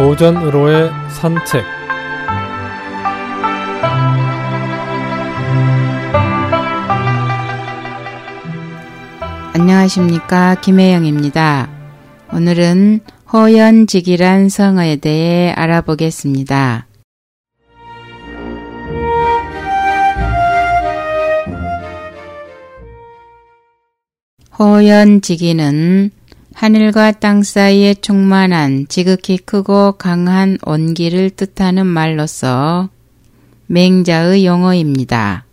오전으로의 산책 안녕하십니까 김혜영입니다. 오늘은 호연직이란 성어에 대해 알아보겠습니다. 호연지기는 하늘과 땅 사이에 충만한 지극히 크고 강한 온기를 뜻하는 말로서 맹자의 용어입니다.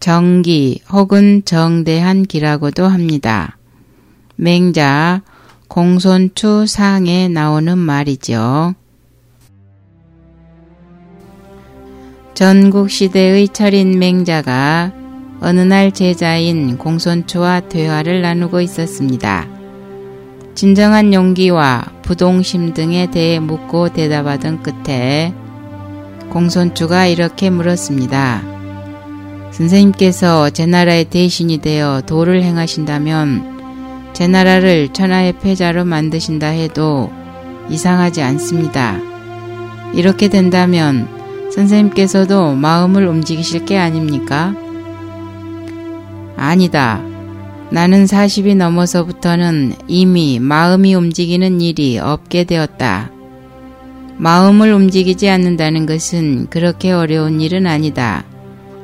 정기 혹은 정대한 기라고도 합니다. 맹자 공손추 상에 나오는 말이죠. 전국 시대의 철인 맹자가 어느 날 제자인 공손추와 대화를 나누고 있었습니다. 진정한 용기와 부동심 등에 대해 묻고 대답하던 끝에 공손추가 이렇게 물었습니다. 선생님께서 제 나라의 대신이 되어 도를 행하신다면 제 나라를 천하의 패자로 만드신다 해도 이상하지 않습니다. 이렇게 된다면 선생님께서도 마음을 움직이실 게 아닙니까? 아니다. 나는 40이 넘어서부터는 이미 마음이 움직이는 일이 없게 되었다. 마음을 움직이지 않는다는 것은 그렇게 어려운 일은 아니다.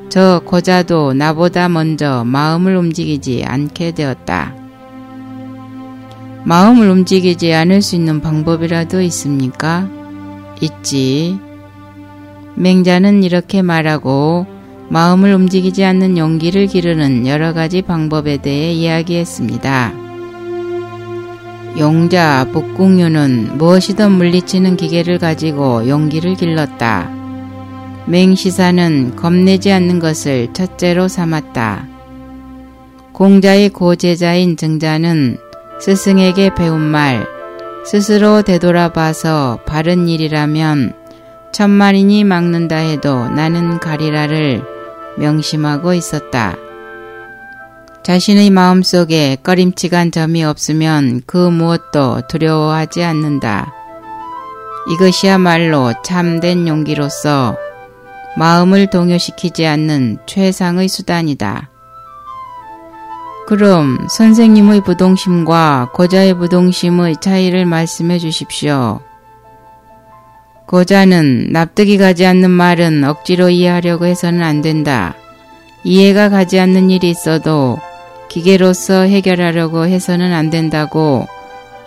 저 고자도 나보다 먼저 마음을 움직이지 않게 되었다. 마음을 움직이지 않을 수 있는 방법이라도 있습니까? 있지. 맹자는 이렇게 말하고 마음을 움직이지 않는 용기를 기르는 여러 가지 방법에 대해 이야기했습니다. 용자 복궁유는 무엇이든 물리치는 기계를 가지고 용기를 길렀다. 맹시사는 겁내지 않는 것을 첫째로 삼았다. 공자의 고제자인 증자는 스승에게 배운 말, 스스로 되돌아봐서 바른 일이라면 천만인이 막는다 해도 나는 가리라를 명심하고 있었다. 자신의 마음 속에 꺼림칙한 점이 없으면 그 무엇도 두려워하지 않는다. 이것이야말로 참된 용기로서 마음을 동요시키지 않는 최상의 수단이다. 그럼 선생님의 부동심과 고자의 부동심의 차이를 말씀해 주십시오. 고자는 납득이 가지 않는 말은 억지로 이해하려고 해서는 안 된다. 이해가 가지 않는 일이 있어도 기계로서 해결하려고 해서는 안 된다고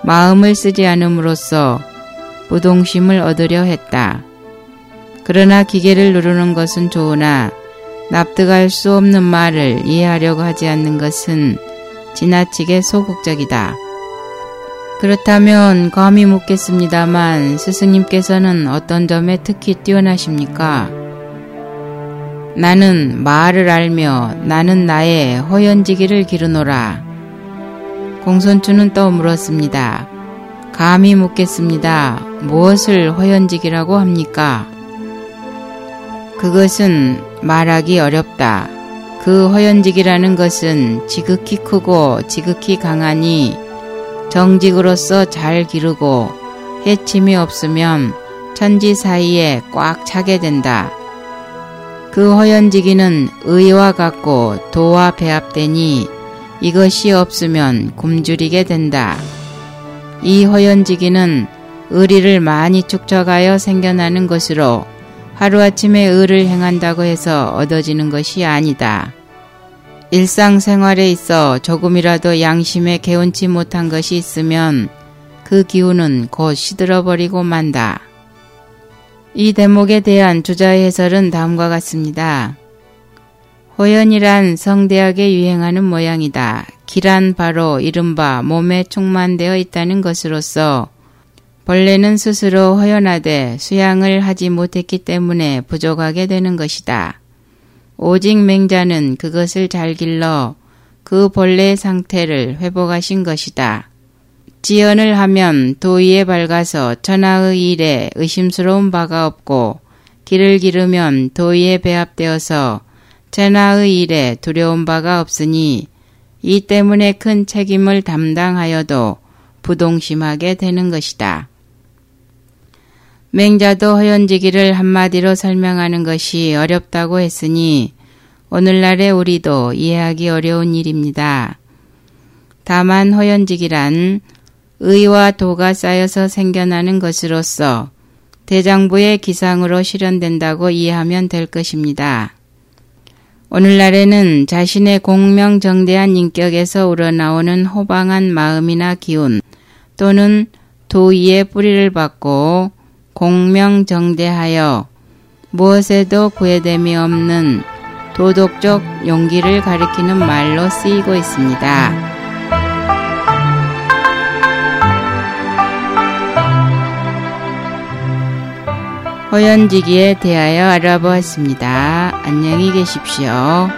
마음을 쓰지 않음으로써 부동심을 얻으려 했다. 그러나 기계를 누르는 것은 좋으나 납득할 수 없는 말을 이해하려고 하지 않는 것은 지나치게 소극적이다. 그렇다면 감히 묻겠습니다만 스승님께서는 어떤 점에 특히 뛰어나십니까? 나는 말을 알며 나는 나의 허연지기를 기르노라. 공손추는 또 물었습니다. 감히 묻겠습니다. 무엇을 허연지기라고 합니까? 그것은 말하기 어렵다. 그 허연직이라는 것은 지극히 크고 지극히 강하니 정직으로서 잘 기르고 해침이 없으면 천지 사이에 꽉 차게 된다. 그 허연지기는 의와 같고 도와 배합되니 이것이 없으면 굶주리게 된다. 이 허연지기는 의리를 많이 축적하여 생겨나는 것으로 하루아침에 의를 행한다고 해서 얻어지는 것이 아니다. 일상생활에 있어 조금이라도 양심에 개운치 못한 것이 있으면 그 기운은 곧 시들어버리고 만다. 이 대목에 대한 주자의 해설은 다음과 같습니다. 호연이란 성대하게 유행하는 모양이다. 기란 바로 이른바 몸에 충만되어 있다는 것으로서 벌레는 스스로 허연하되 수양을 하지 못했기 때문에 부족하게 되는 것이다. 오직 맹자는 그것을 잘 길러 그 벌레의 상태를 회복하신 것이다. 지연을 하면 도의에 밝아서 천하의 일에 의심스러운 바가 없고 길을 기르면 도의에 배합되어서 천하의 일에 두려운 바가 없으니 이 때문에 큰 책임을 담당하여도 부동심하게 되는 것이다. 맹자도 허연지기를 한마디로 설명하는 것이 어렵다고 했으니 오늘날의 우리도 이해하기 어려운 일입니다. 다만 허연지기란 의와 도가 쌓여서 생겨나는 것으로서 대장부의 기상으로 실현된다고 이해하면 될 것입니다. 오늘날에는 자신의 공명정대한 인격에서 우러나오는 호방한 마음이나 기운 또는 도의의 뿌리를 받고 공명정대하여 무엇에도 구애됨이 없는 도덕적 용기를 가리키는 말로 쓰이고 있습니다. 허연지기에 대하여 알아보았습니다. 안녕히 계십시오.